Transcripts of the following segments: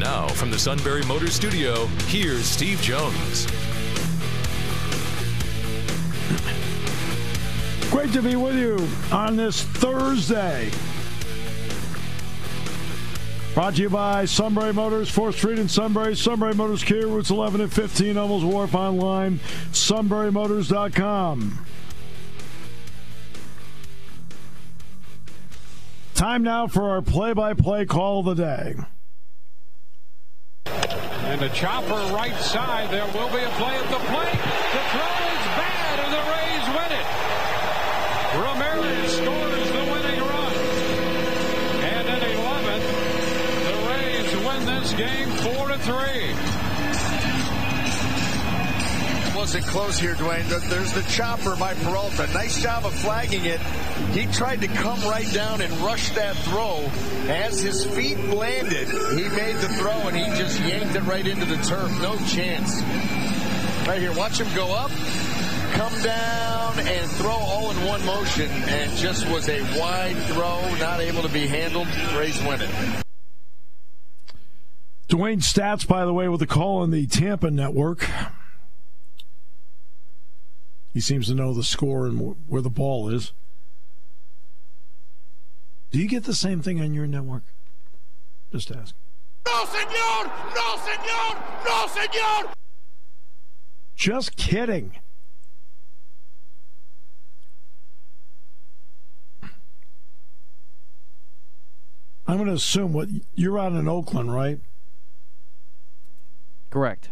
Now, from the Sunbury Motors Studio, here's Steve Jones. Great to be with you on this Thursday. Brought to you by Sunbury Motors, 4th Street in Sunbury. Sunbury Motors Kia, routes 11 and 15, Hummel's Wharf online, sunburymotors.com. Time now for our play by play call of the day. And the chopper right side. There will be a play at the plate. The throw is bad, and the Rays win it. Ramirez scores the winning run. And in 11th, the Rays win this game 4 to 3 wasn't close here, Dwayne. There's the chopper by Peralta. Nice job of flagging it. He tried to come right down and rush that throw. As his feet landed, he made the throw and he just yanked it right into the turf. No chance. Right here, watch him go up, come down, and throw all in one motion. And just was a wide throw, not able to be handled. Rays win it. Dwayne Staats, by the way, with the call on the Tampa network. He seems to know the score and where the ball is. Do you get the same thing on your network? Just ask. No, senor! No, senor! No, senor! Just kidding. I'm going to assume what you're out in Oakland, right? Correct.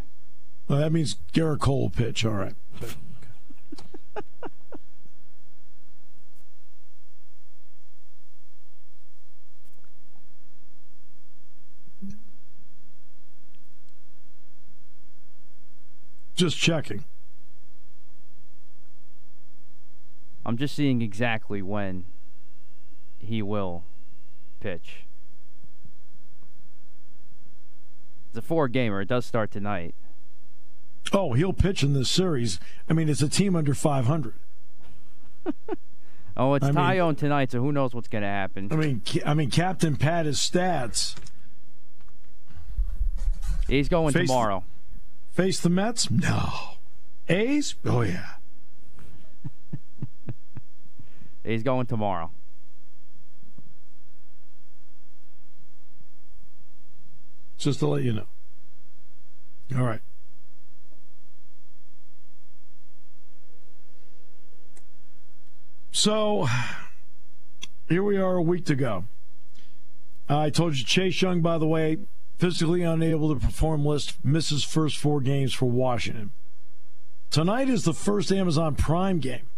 Well, that means Gerrit Cole will pitch. All right. Just checking. I'm just seeing exactly when he will pitch. It's a four gamer. It does start tonight. Oh, he'll pitch in this series. I mean, it's a team under 500. oh, it's I mean- Tyone tonight, so who knows what's going to happen? I mean, I mean, Captain Pat his stats. He's going face- tomorrow. Face the Mets? No. A's? Oh yeah. He's going tomorrow. Just to let you know. All right. So here we are a week to go. I told you Chase Young, by the way, physically unable to perform list, misses first four games for Washington. Tonight is the first Amazon Prime game.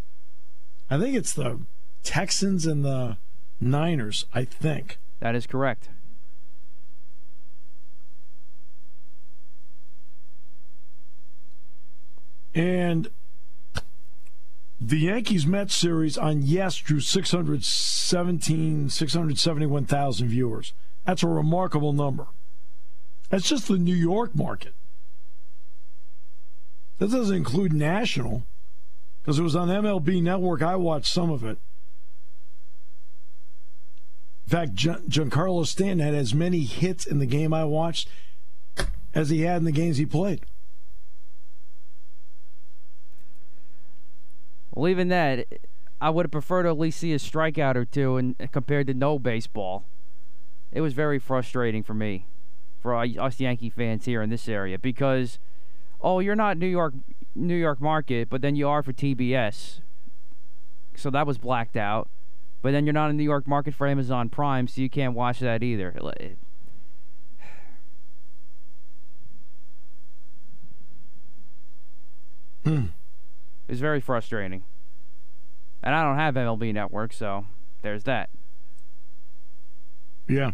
I think it's the Texans and the Niners, I think. That is correct. And the Yankees Mets series on Yes drew 617, 671,000 viewers. That's a remarkable number. That's just the New York market. That doesn't include national, because it was on MLB Network. I watched some of it. In fact, Gian- Giancarlo Stanton had as many hits in the game I watched as he had in the games he played. Well, even that, I would have preferred to at least see a strikeout or two, and compared to no baseball, it was very frustrating for me, for us Yankee fans here in this area, because oh, you're not New York, New York market, but then you are for TBS, so that was blacked out. But then you're not in New York market for Amazon Prime, so you can't watch that either. Like, Hmm. It was very frustrating. And I don't have MLB Network, so there's that. Yeah.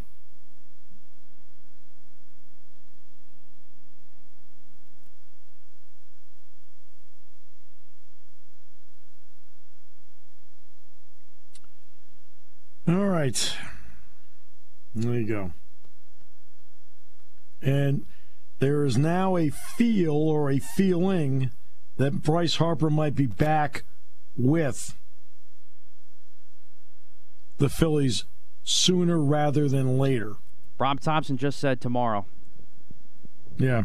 All right. There you go. And there is now a feel or a feeling that Bryce Harper might be back with the Phillies sooner rather than later. Rob Thompson just said tomorrow. Yeah.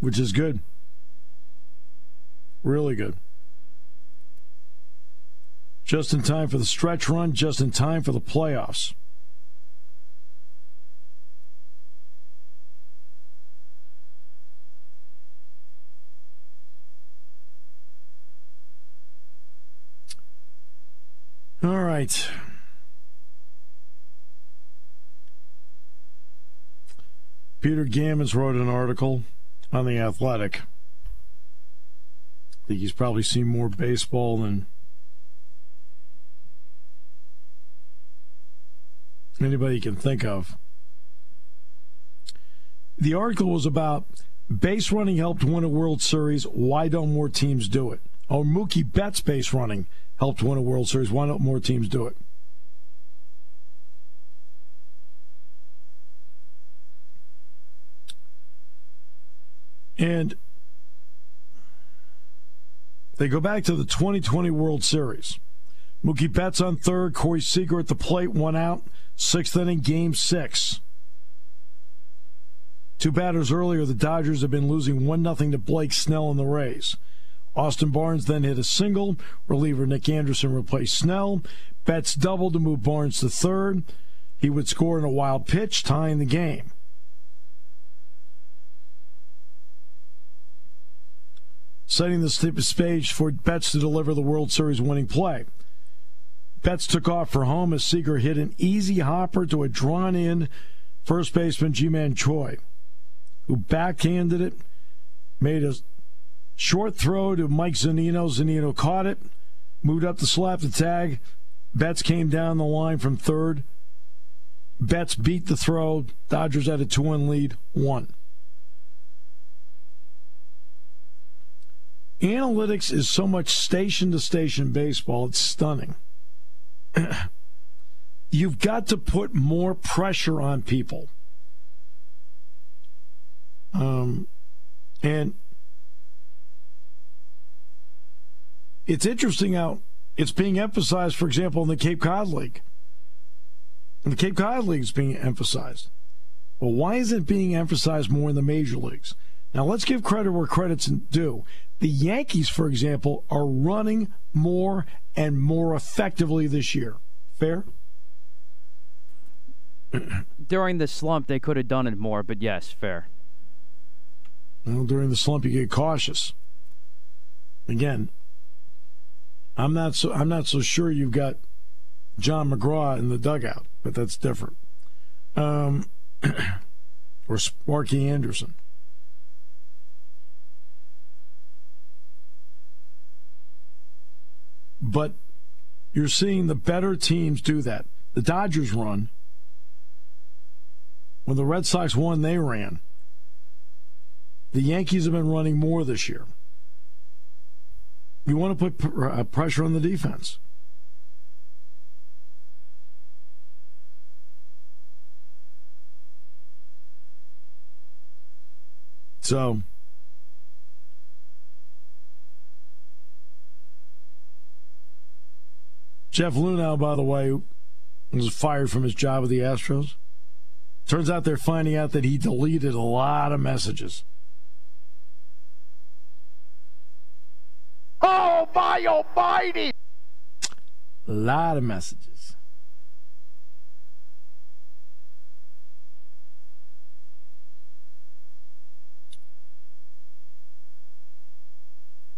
Which is good. Really good. Just in time for the stretch run, just in time for the playoffs. All right. Peter Gammons wrote an article on The Athletic. I think he's probably seen more baseball than anybody can think of. The article was about base running helped win a World Series. Why don't more teams do it? Or Mookie Betts base running helped win a World Series. Why don't more teams do it? And they go back to the 2020 World Series. Mookie Betts on third, Corey Seager at the plate, one out, sixth inning, game six. Two batters earlier, the Dodgers have been losing 1 0 to Blake Snell and the Rays. Austin Barnes then hit a single. Reliever Nick Anderson replaced Snell. Betts doubled to move Barnes to third. He would score in a wild pitch, tying the game. setting the stage for Betts to deliver the World Series winning play. Betts took off for home as Seager hit an easy hopper to a drawn in first baseman Ji-Man Choi, who backhanded it, made a short throw to Mike Zunino. Zunino caught it, moved up to slap the tag. Betts came down the line from third. Betts beat the throw. Dodgers had a 2 1 lead, one. Analytics is so much station to station baseball, it's stunning. You've got to put more pressure on people. Um, and it's interesting how it's being emphasized, for example, in the Cape Cod League. The Cape Cod League is being emphasized. Well, why is it being emphasized more in the major leagues? Now, let's give credit where credit's due. The Yankees, for example, are running more and more effectively this year. Fair? During the slump, they could have done it more, but yes, fair. Well, during the slump, you get cautious. Again, I'm not so I'm not so sure you've got John McGraw in the dugout, but that's different. Um, or Sparky Anderson. But you're seeing the better teams do that. The Dodgers run. When the Red Sox won, they ran. The Yankees have been running more this year. You want to put uh, pressure on the defense. So Jeff Luhnow, by the way, was fired from his job with the Astros. Turns out they're finding out that he deleted a lot of messages. Oh, my almighty! A lot of messages.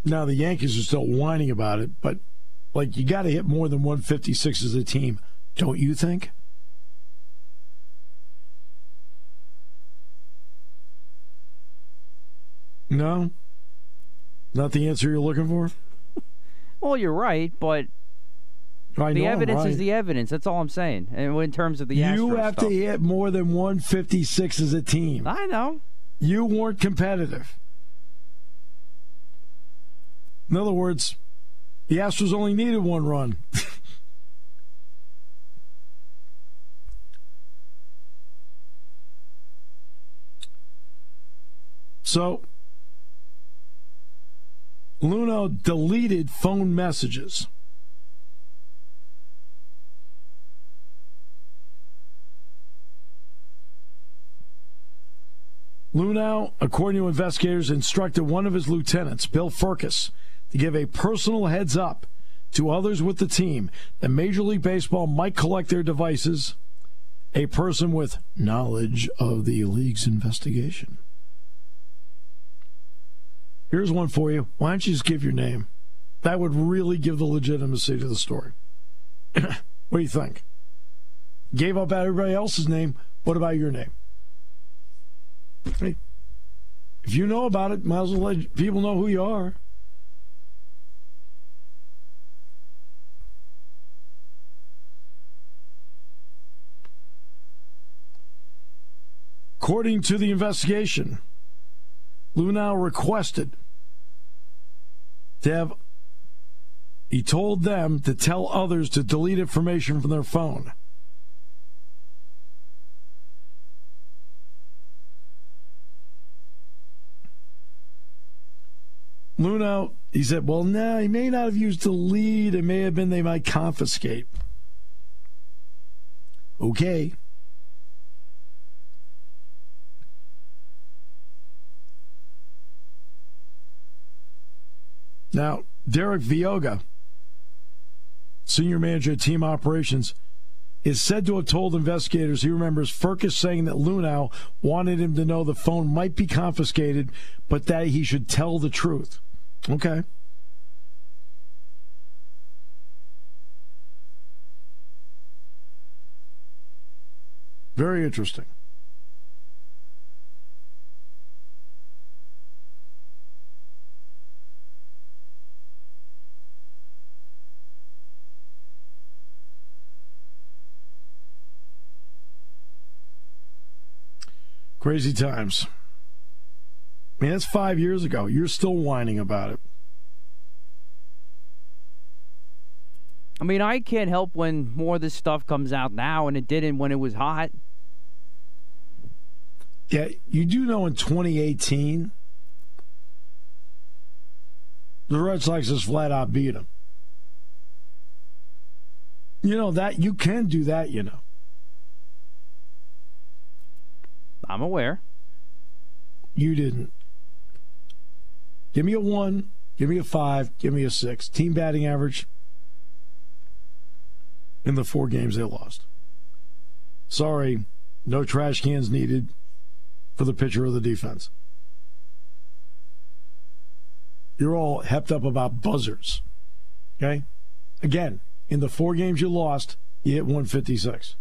Now, the Yankees are still whining about it, but like you got to hit more than 156 as a team, don't you think? No? Not the answer you're looking for? Well, you're right, but I the evidence right. is the evidence. That's all I'm saying. And in terms of the You Astros have stuff. to hit more than 156 as a team. I know. You weren't competitive. In other words, the Astros only needed one run. so, Luhnow deleted phone messages. Luhnow, according to investigators, instructed one of his lieutenants, Bill Firkus, to give a personal heads up to others with the team that Major League Baseball might collect their devices. A person with knowledge of the league's investigation. Here's one for you. Why don't you just give your name? That would really give the legitimacy to the story. what do you think? Gave up everybody else's name. What about your name? Hey, if you know about it, might as well let people know who you are. According to the investigation, Luhnow requested to have, he told them to tell others to delete information from their phone. Luhnow, he said, well, no, nah, he may not have used delete. It may have been they might confiscate. Okay. Now, Derek Vigoa, senior manager of team operations, is said to have told investigators he remembers Firkus saying that Luhnow wanted him to know the phone might be confiscated, but that he should tell the truth. Okay. Very interesting. Crazy times. I mean, that's five years ago. You're still whining about it. I mean, I can't help when more of this stuff comes out now, and it didn't when it was hot. Yeah, you do know in 2018, the Red Sox just flat out beat them. You know that you can do that. You know. I'm aware. You didn't. Give me a one. Give me a five. Give me a six. Team batting average in the four games they lost. Sorry, no trash cans needed for the pitcher or the defense. You're all hepped up about buzzers. Okay? Again, in the four games you lost, you hit 156.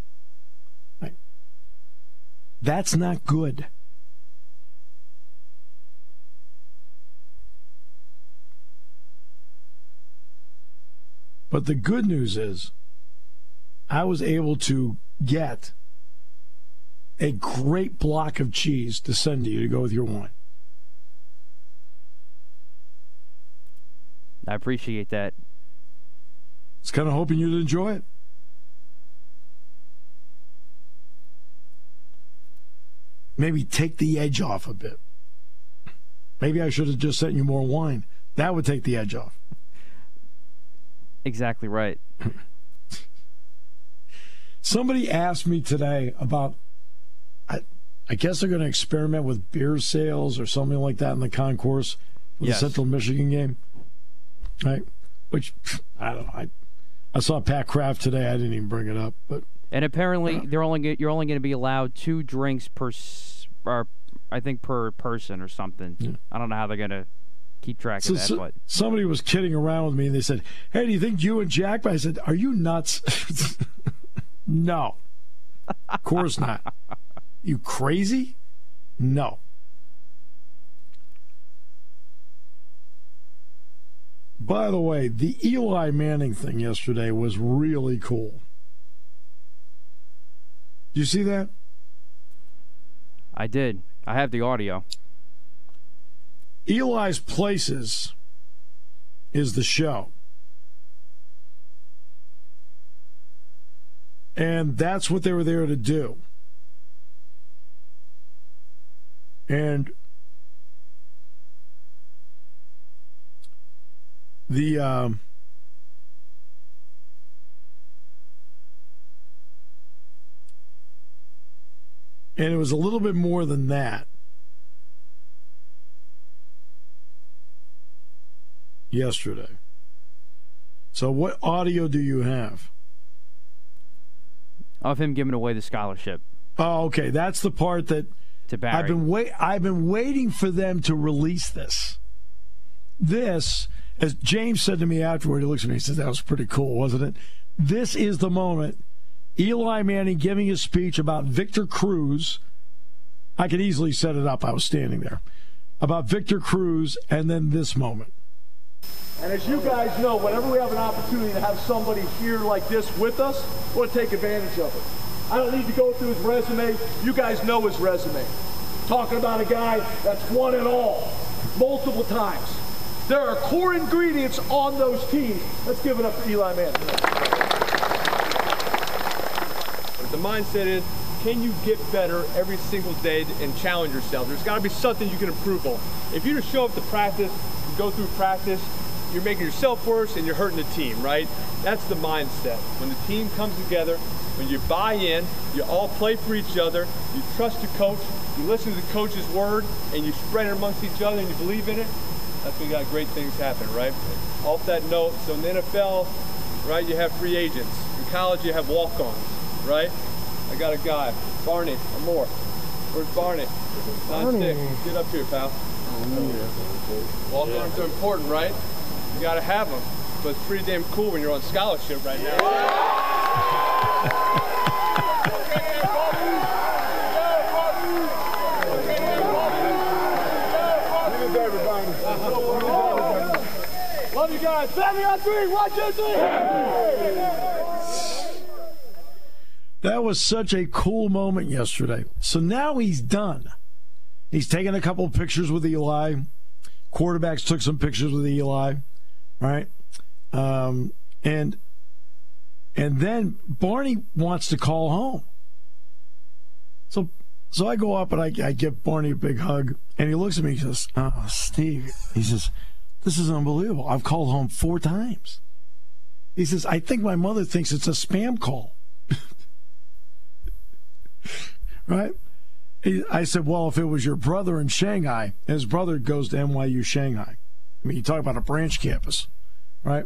That's not good. But the good news is, I was able to get a great block of cheese to send to you to go with your wine. I appreciate that. It's kind of hoping you'd enjoy it. Maybe take the edge off a bit. Maybe I should have just sent you more wine. That would take the edge off. Exactly right. Somebody asked me today about, I, I guess they're going to experiment with beer sales or something like that in the concourse for yes. the Central Michigan game. Right? Which, I don't know. I, I saw Pat Kraft today. I didn't even bring it up. but And apparently, they're only you're only going to be allowed two drinks per, or I think per person or something. Yeah. I don't know how they're going to keep track so, of that. So, but somebody was kidding around with me, and they said, "Hey, do you think you and Jack?" I said, "Are you nuts?" no, of course not. You crazy? No. By the way, the Eli Manning thing yesterday was really cool you see that? I did. I have the audio. Eli's Places is the show. And that's what they were there to do. And the um, and it was a little bit more than that. Yesterday. So, what audio do you have? Of him giving away the scholarship Oh, okay. That's the part that to Barry. I've been wait. I've been waiting for them to release this. This, as James said to me afterward, he looks at me. He says, "That was pretty cool, wasn't it?" This is the moment. Eli Manning giving his speech about Victor Cruz. I could easily set it up. I was standing there about Victor Cruz, and then this moment. And as you guys know, whenever we have an opportunity to have somebody here like this with us, we want to take advantage of it. I don't need to go through his resume. You guys know his resume. Talking about a guy that's won it all multiple times. There are core ingredients on those teams. Let's give it up for Eli Manning. The mindset is, can you get better every single day and challenge yourself? There's got to be something you can improve on. If you just show up to practice, go through practice, you're making yourself worse and you're hurting the team, right? That's the mindset. When the team comes together, when you buy in, you all play for each other, you trust your coach, you listen to the coach's word, and you spread it amongst each other and you believe in it, that's when you got great things happen, right? Off that note, so in the NFL, right, you have free agents. In college, you have walk-ons, right? I got a guy, Barney Amor, Where's Barney? Nine six. Get up here, pal. Walk-ons are important, right? You got to have them. But it's pretty damn cool when you're on scholarship right now. Love you guys. Family on three. One, two, three. That was such a cool moment yesterday. So now he's done. He's taken a couple of pictures with Eli. Quarterbacks took some pictures with Eli, right? Um, and and then Barney wants to call home. So so I go up and I, I give Barney a big hug, and he looks at me. He says, "Oh, Steve," he says, "This is unbelievable. I've called home four times." He says, "I think my mother thinks it's a spam call." Right? I said, well, if it was your brother in Shanghai, his brother goes to NYU Shanghai. I mean, you talk about a branch campus, right?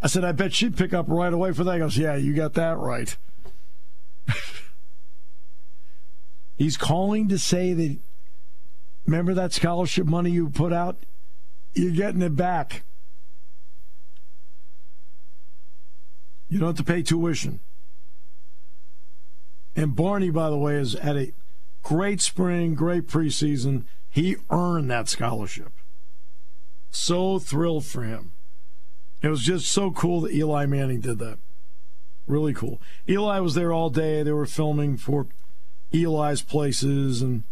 I said, I bet she'd pick up right away for that. He goes, yeah, you got that right. He's calling to say that, remember that scholarship money you put out? You're getting it back. You don't have to pay tuition. And Barney, by the way, is at a great spring, great preseason. He earned that scholarship. So thrilled for him. It was just so cool that Eli Manning did that. Really cool. Eli was there all day. They were filming for Eli's places, and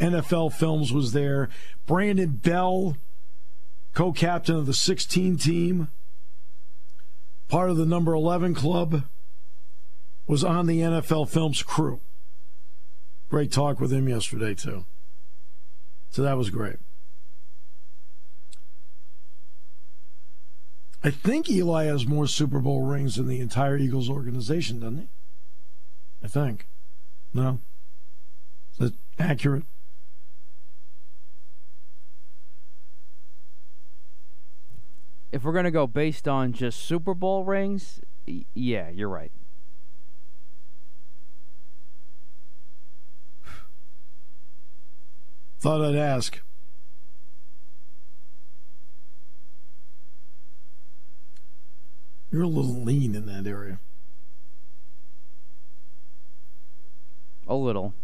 NFL Films was there. Brandon Bell, co captain of the 16 team, part of the number 11 club was on the NFL Films crew. Great talk with him yesterday, too. So that was great. I think Eli has more Super Bowl rings than the entire Eagles organization, doesn't he? I think. No? Is that accurate? if we're gonna go based on just Super Bowl rings, yeah, you're right. Thought I'd ask. You're a little lean in that area. A little.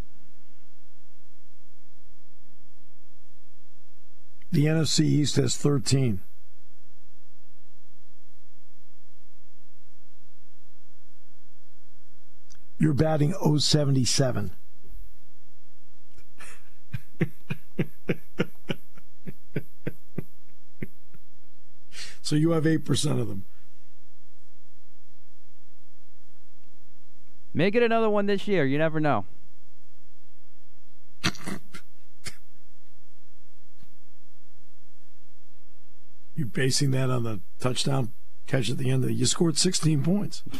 The NFC East has 13. You're batting 077. so you have 8% of them. Make it another one this year. You never know. You basing that on the touchdown catch at the end of the, you scored 16 points.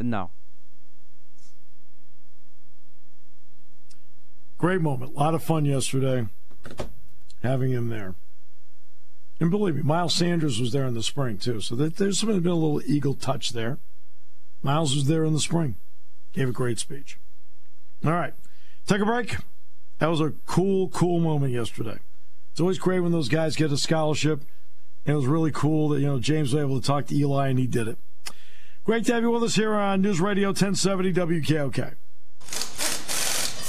No. Great moment. A lot of fun yesterday having him there. And believe me, Miles Sanders was there in the spring too. So there's been a little eagle touch there. Miles was there in the spring. Gave a great speech. All right. Take a break. That was a cool, cool moment yesterday. It's always great when those guys get a scholarship. And it was really cool that, you know, James was able to talk to Eli and he did it. Great to have you with us here on News Radio 1070 WKOK.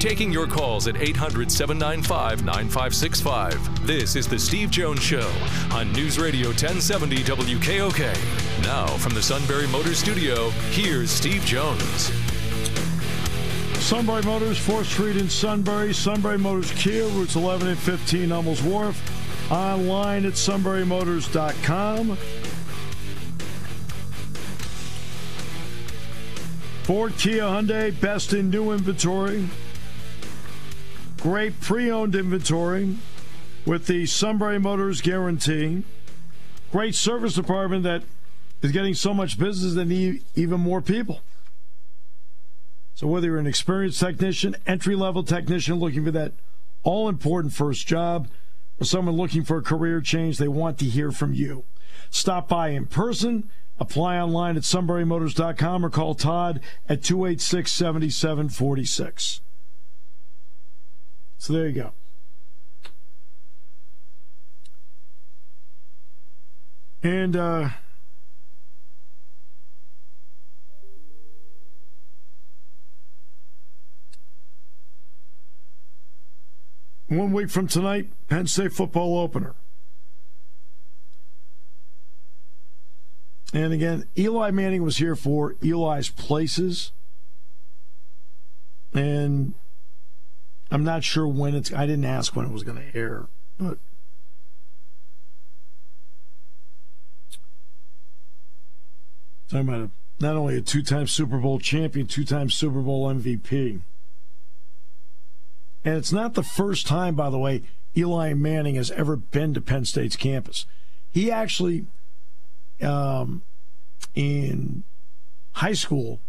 Taking your calls at 800 795 9565. This is The Steve Jones Show on News Radio 1070 WKOK. Now, from the Sunbury Motors Studio, here's Steve Jones. Sunbury Motors, 4th Street in Sunbury. Sunbury Motors Kia, routes 11 and 15, Hummels Wharf. Online at sunburymotors.com. Ford Kia Hyundai, best in new inventory. Great pre owned inventory with the Sunbury Motors guarantee. Great service department that is getting so much business they need even more people. So, whether you're an experienced technician, entry level technician looking for that all important first job, or someone looking for a career change, they want to hear from you. Stop by in person, apply online at sunburymotors.com, or call Todd at 286 7746. So, there you go. And, uh, One week from tonight, Penn State football opener. And again, Eli Manning was here for Eli's Places. And I'm not sure when it's, I didn't ask when it was going to air, but. Talking about a, not only a two time Super Bowl champion, two time Super Bowl MVP. And it's not the first time, by the way, Eli Manning has ever been to Penn State's campus. He actually, um, in high school,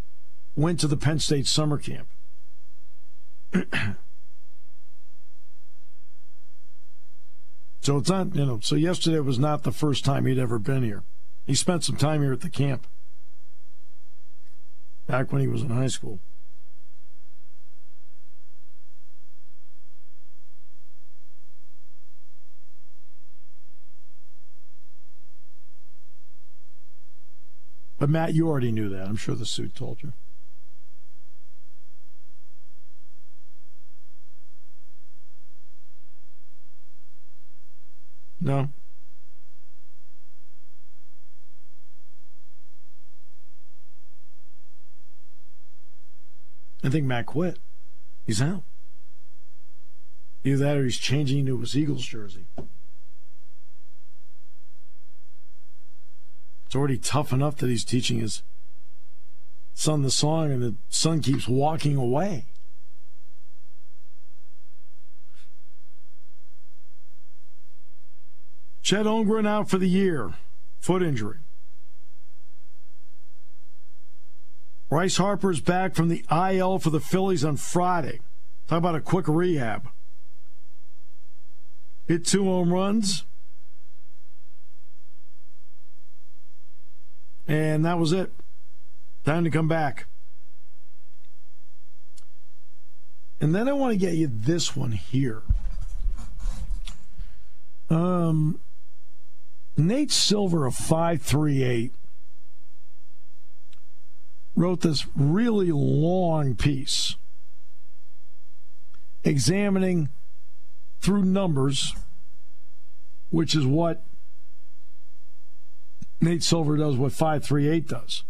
went to the Penn State summer camp. so it's not, you know, so yesterday was not the first time he'd ever been here. He spent some time here at the camp back when he was in high school. But Matt, you already knew that. I'm sure the suit told you. No. I think Matt quit. He's out. Either that or he's changing into his Eagles jersey. It's already tough enough that he's teaching his son the song and the son keeps walking away. Chet Holmgren out for the year, foot injury. Bryce Harper's back from the IL for the Phillies on Friday. Talk about a quick rehab. Hit two home runs. And that was it. Time to come back. And then I want to get you this one here. Um, Nate Silver of 538 wrote this really long piece examining through numbers, which is what Nate Silver does, what 538 does.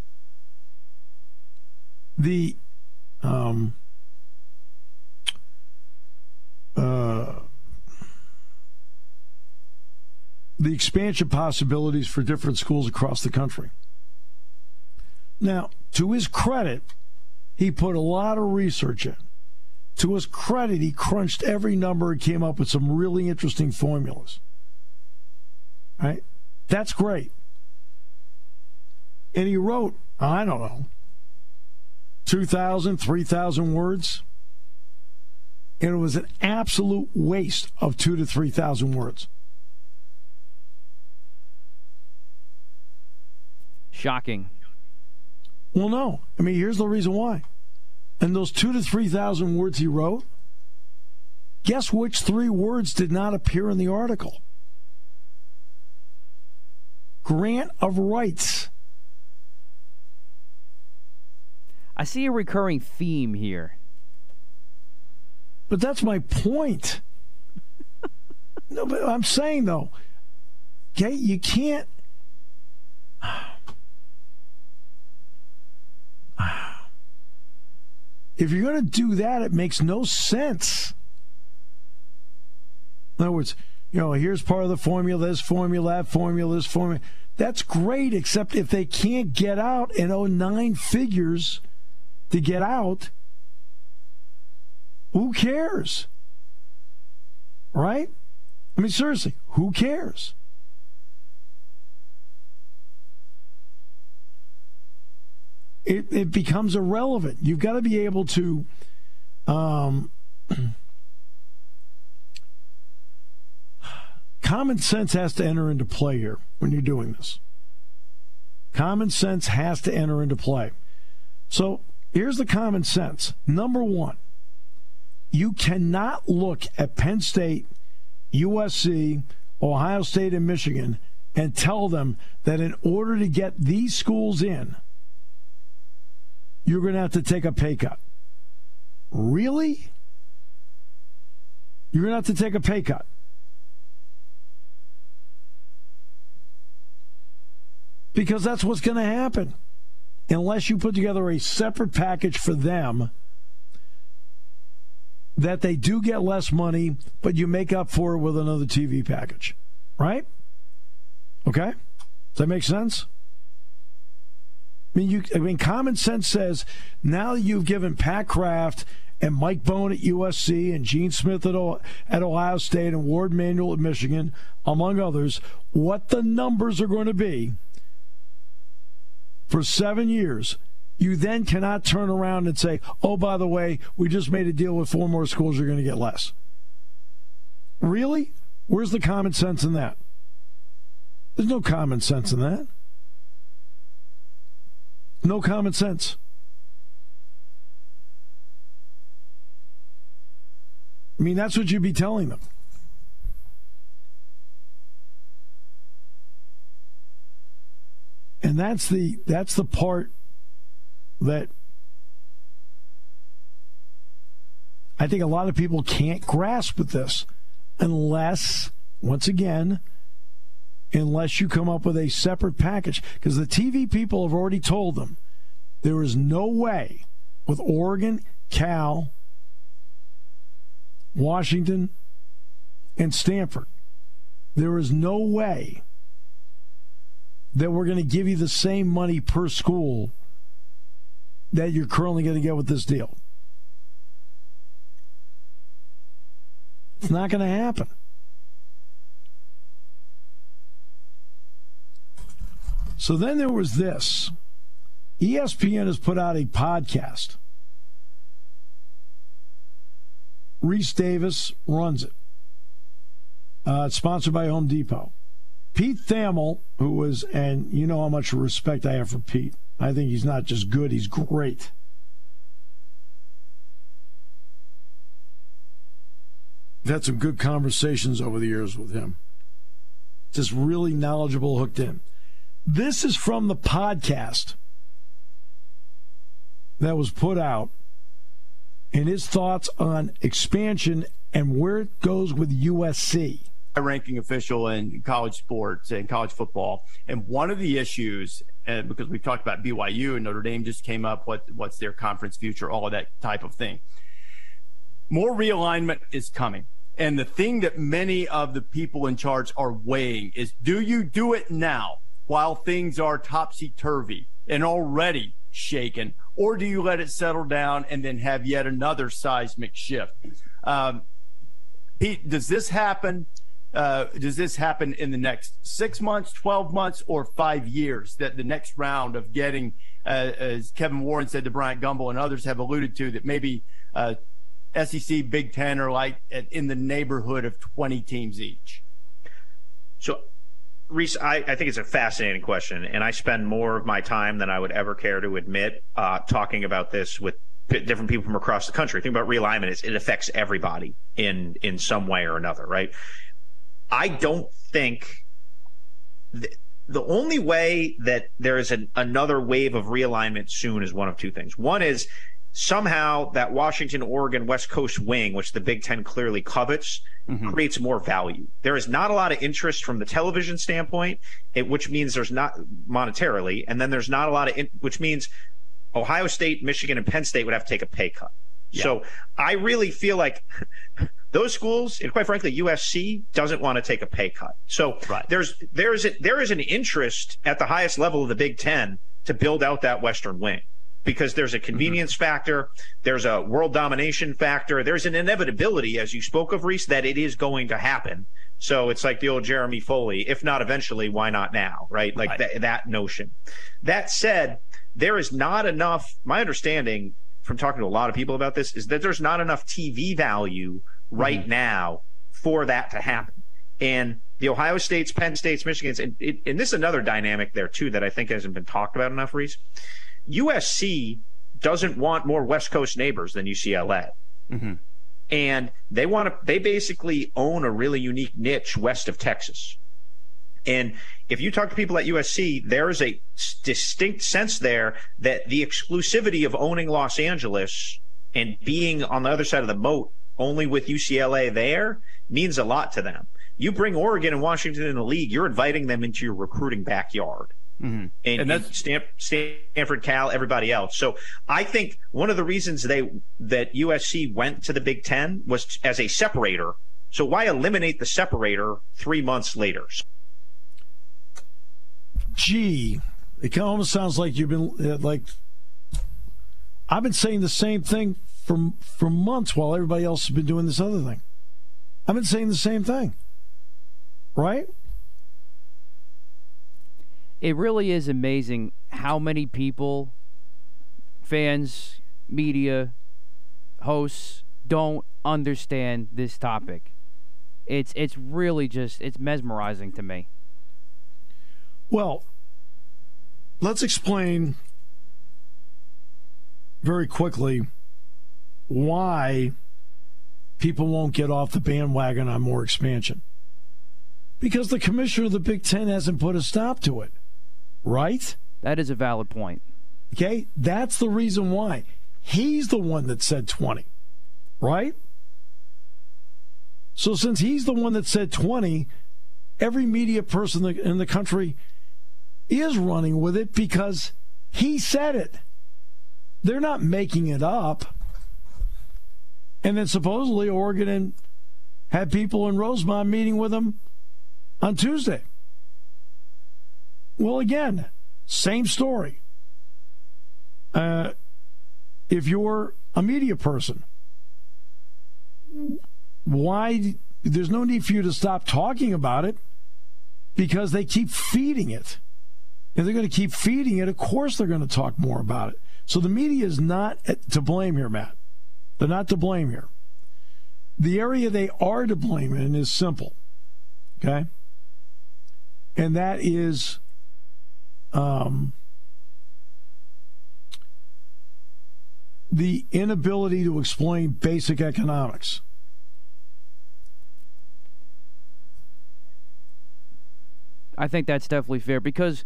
The um, uh, the expansion possibilities for different schools across the country. Now, to his credit, he put a lot of research in. To his credit, he crunched every number and came up with some really interesting formulas. Right? That's great. And he wrote, I don't know, 2,000, 3,000 words. And it was an absolute waste of two to 3,000 words. Shocking. Well, no. I mean, here's the reason why. And those two to 3,000 words he wrote, guess which three words did not appear in the article? Grant of rights. I see a recurring theme here. But that's my point. no, but I'm saying though, okay, you can't. If you're going to do that, it makes no sense. In other words, you know, here's part of the formula, this formula, that formula, this formula. That's great, except if they can't get out and owe oh nine figures to get out, who cares? Right? I mean, seriously, who cares? It, it becomes irrelevant. You've got to be able to. Um, common sense has to enter into play here when you're doing this. Common sense has to enter into play. So here's the common sense. Number one, you cannot look at Penn State, USC, Ohio State, and Michigan and tell them that in order to get these schools in, you're going to have to take a pay cut. Really? You're going to have to take a pay cut. Because that's what's going to happen. Unless you put together a separate package for them that they do get less money, but you make up for it with another TV package. Right? Okay? Does that make sense? I mean, you. I mean, common sense says now you've given Pat Kraft and Mike Bohn at USC and Gene Smith at, at Ohio State and Warde Manuel at Michigan, among others, what the numbers are going to be for seven years. You then cannot turn around and say, "Oh, by the way, we just made a deal with four more schools. You're going to get less." Really? Where's the common sense in that? There's no common sense in that. No common sense. I mean, that's what you'd be telling them. And that's the that's the part that I think a lot of people can't grasp with this unless once again unless you come up with a separate package. Because the TV people have already told them there is no way with Oregon, Cal, Washington, and Stanford, there is no way that we're going to give you the same money per school that you're currently going to get with this deal. It's not going to happen. So then there was this ESPN has put out a podcast. Rece Davis runs it. Uh, it's sponsored by Home Depot. Pete Thamel, who was, and you know how much respect I have for Pete. I think he's not just good, he's great. I've had some good conversations over the years with him. Just really knowledgeable, hooked in. This is from the podcast that was put out and his thoughts on expansion and where it goes with USC. A ranking official in college sports and college football, and one of the issues, uh, because we've talked about BYU and Notre Dame just came up, what what's their conference future, all of that type of thing. More realignment is coming. And the thing that many of the people in charge are weighing is do you do it now while things are topsy turvy and already shaken, or do you let it settle down and then have yet another seismic shift? Um, Pete, does this happen? Uh, does this happen in the next six months, 12 months, or five years? That the next round of getting, uh, as Kevin Warren said to Bryant Gumbel and others have alluded to, that maybe uh, SEC, Big Ten are like in the neighborhood of 20 teams each? So, I, I, think it's a fascinating question, and I spend more of my time than I would ever care to admit uh, talking about this with different people from across the country. Think about realignment; it affects everybody in in some way or another, right? I don't think. Th- the only way that there is an, another wave of realignment soon is one of two things. One is somehow that Washington, Oregon, West Coast wing, which the Big Ten clearly covets, mm-hmm. creates more value. There is not a lot of interest from the television standpoint, it, which means there's not monetarily, and then there's not a lot of, in, which means Ohio State, Michigan, and Penn State would have to take a pay cut. Yeah. So I really feel like those schools, and quite frankly, USC doesn't want to take a pay cut. So right. there's there's a, there is an interest at the highest level of the Big Ten to build out that Western wing because there's a mm-hmm. convenience mm-hmm. factor, there's a world domination factor, there's an inevitability, as you spoke of, Rece, that it is going to happen. So it's like the old Jeremy Foley, if not eventually, why not now, right? Like right. Th- that notion. That said, there is not enough, my understanding from talking to a lot of people about this is that there's not enough TV value right mm-hmm. now for that to happen. And the Ohio States, Penn States, Michigans, and, and this is another dynamic there too that I think hasn't been talked about enough, Rece. USC doesn't want more West Coast neighbors than UCLA. Mm-hmm. And they want to, they basically own a really unique niche west of Texas. And if you talk to people at USC, there is a distinct sense there that the exclusivity of owning Los Angeles and being on the other side of the moat only with UCLA there means a lot to them. You bring Oregon and Washington in the league, you're inviting them into your recruiting backyard. Mm-hmm. And, and that's Stan- Stanford, Cal, everybody else. So I think one of the reasons they that USC went to the Big Ten was as a separator. So why eliminate the separator three months later? Gee, it kind almost sounds like you've been uh, like I've been saying the same thing for for months while everybody else has been doing this other thing. I've been saying the same thing, right? It really is amazing how many people, fans, media, hosts don't understand this topic. It's it's really just it's mesmerizing to me. Well, let's explain very quickly why people won't get off the bandwagon on more expansion. Because the commissioner of the Big Ten hasn't put a stop to it. Right? That is a valid point. Okay? That's the reason why. He's the one that said 20. Right? So since he's the one that said 20, every media person in the country is running with it because he said it. They're not making it up. And then supposedly Oregon had people in Rosemont meeting with him on Tuesday. Well, again, same story. Uh, if you're a media person, why? There's no need for you to stop talking about it because they keep feeding it. If they're going to keep feeding it, of course they're going to talk more about it. So the media is not to blame here, Matt. They're not to blame here. The area they are to blame in is simple. Okay? and that is um, the inability to explain basic economics. I think that's definitely fair because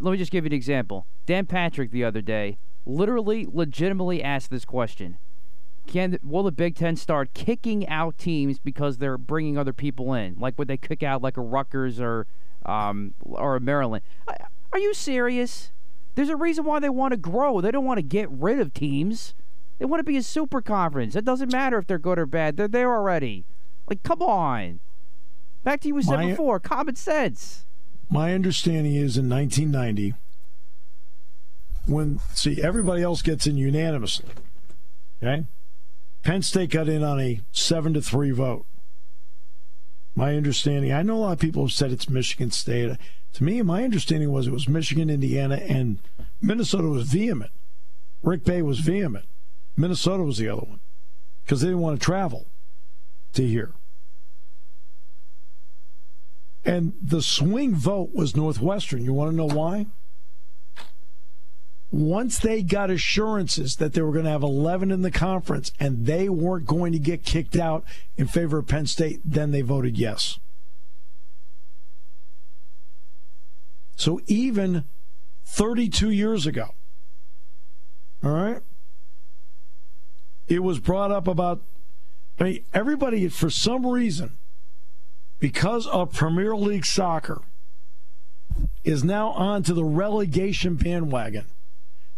let me just give you an example. Dan Patrick the other day literally, legitimately asked this question: Can will the Big Ten start kicking out teams because they're bringing other people in? Like would they kick out like a Rutgers or um, or a Maryland? Are you serious? There's a reason why they want to grow. They don't want to get rid of teams. They want to be a super conference. It doesn't matter if they're good or bad. They're there already. Like, come on. Back to you we said my, before. Common sense. My understanding is in 1990, when see everybody else gets in unanimously. Okay, Penn State got in on a seven to three vote. My understanding, I know a lot of people have said it's Michigan State. To me, my understanding was it was Michigan, Indiana, and Minnesota was vehement. Rick Bay was vehement. Minnesota was the other one because they didn't want to travel to here. And the swing vote was Northwestern. You want to know why? Once they got assurances that they were going to have 11 in the conference and they weren't going to get kicked out in favor of Penn State, then they voted yes. So even 32 years ago, all right, it was brought up about, I mean, everybody, for some reason, because of Premier League soccer, is now onto the relegation bandwagon.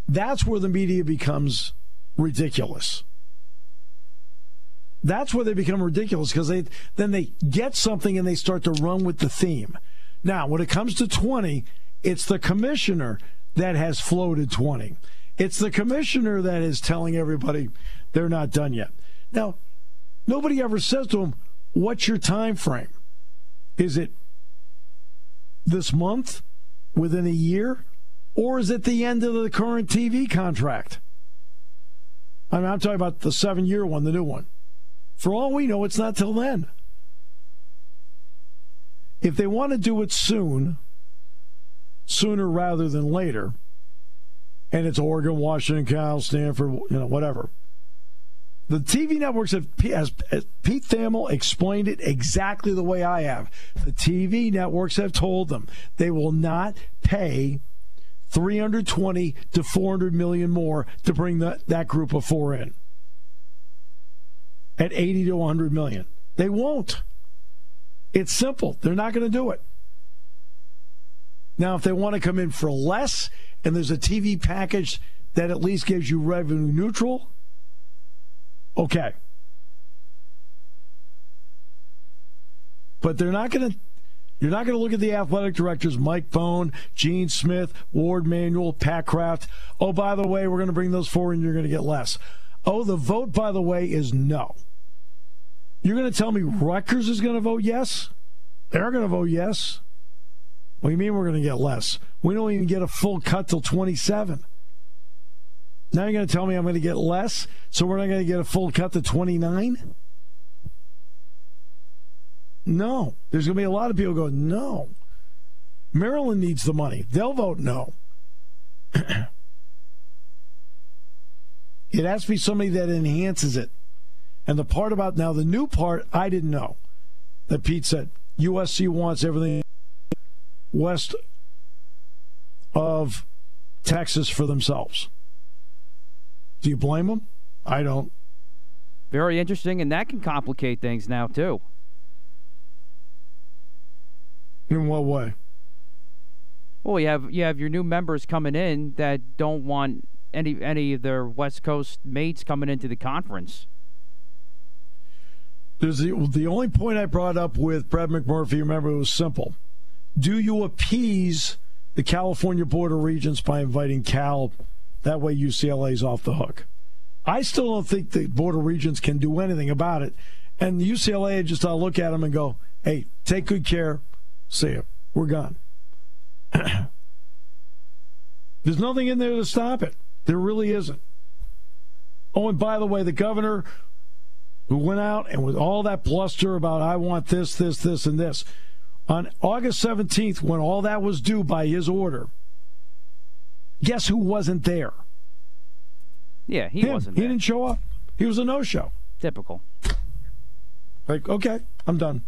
That's where the media becomes ridiculous. That's where they become ridiculous because they then they get something and they start to run with the theme. Now, when it comes to 20, it's the commissioner that has floated 20. It's the commissioner that is telling everybody they're not done yet. Now, nobody ever says to them, "What's your time frame?" Is it this month, within a year, or is it the end of the current TV contract? I mean, I'm talking about the seven year one, the new one. For all we know, it's not till then. If they want to do it soon, sooner rather than later, and it's Oregon, Washington, Cal, Stanford, you know, whatever. The TV networks have, as, Pete Thamel explained it exactly the way I have. The TV networks have told them they will not pay 320 to 400 million more to bring the, that group of four in at 80 to 100 million. They won't. It's simple. They're not going to do it. Now, if they want to come in for less and there's a TV package that at least gives you revenue neutral, okay. But they're not going to. You're not going to look at the athletic directors, Mike Bone, Gene Smith, Warde Manuel, Pat Kraft. Oh, by the way, we're going to bring those four and you're going to get less. Oh, the vote, by the way, is no. You're going to tell me Rutgers is going to vote yes? They're going to vote yes. What do you mean we're going to get less? We don't even get a full cut till 27. Now you're going to tell me I'm going to get less, so we're not going to get a full cut to 29? No. There's going to be a lot of people going, no. Maryland needs the money. They'll vote no. it has to be somebody that enhances it. And the part about now, the new part, I didn't know that Pete said USC wants everything west of Texas for themselves. Do you blame them? I don't. Very interesting, and that can complicate things now too. In what way? Well, you have you have your new members coming in that don't want any any of their West Coast mates coming into the conference. There's the, the only point I brought up with Brett McMurphy. Remember, it was simple. Do you appease the California Board of Regents by inviting Cal that way, UCLA's off the hook. I still don't think the Board of Regents can do anything about it. And UCLA just to look at them and go, hey, take good care. See you. We're gone. There's nothing in there to stop it. There really isn't. Oh, and by the way, the governor who went out and with all that bluster about, I want this, this, this, and this. On August 17th, when all that was due by his order, guess who wasn't there? Yeah, he Him. wasn't He there. didn't show up. He was a no show. Typical. Like, okay, I'm done.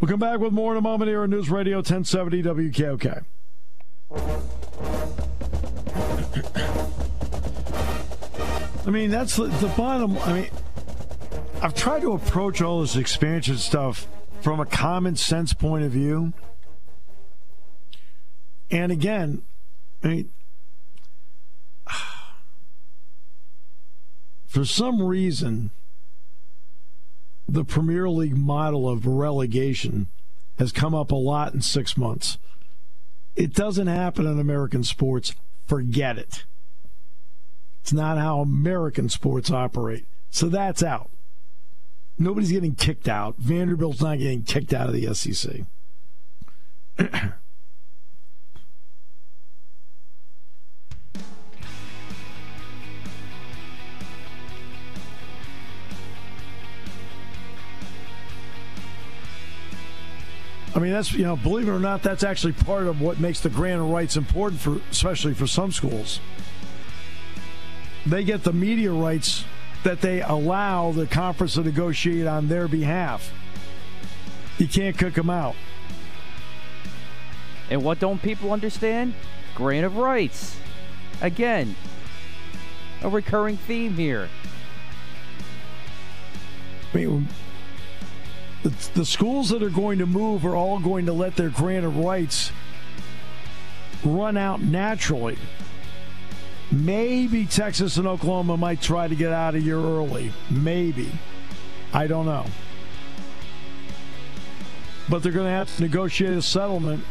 We'll come back with more in a moment here on News Radio 1070 WKOK. I mean, that's the, bottom. I mean, I've tried to approach all this expansion stuff from a common sense point of view. And again, I mean, for some reason, the Premier League model of relegation has come up a lot in six months. It doesn't happen in American sports. Forget it. It's not how American sports operate. So that's out. Nobody's getting kicked out. Vanderbilt's not getting kicked out of the SEC. I mean, that's you know, believe it or not, that's actually part of what makes the grant of rights important for, especially for some schools. They get the media rights that they allow the conference to negotiate on their behalf. You can't cook them out. And what don't people understand? Grant of rights. Again, a recurring theme here. I mean, the, the schools that are going to move are all going to let their grant of rights run out naturally. Maybe Texas and Oklahoma might try to get out of here early. Maybe. I don't know. But they're going to have to negotiate a settlement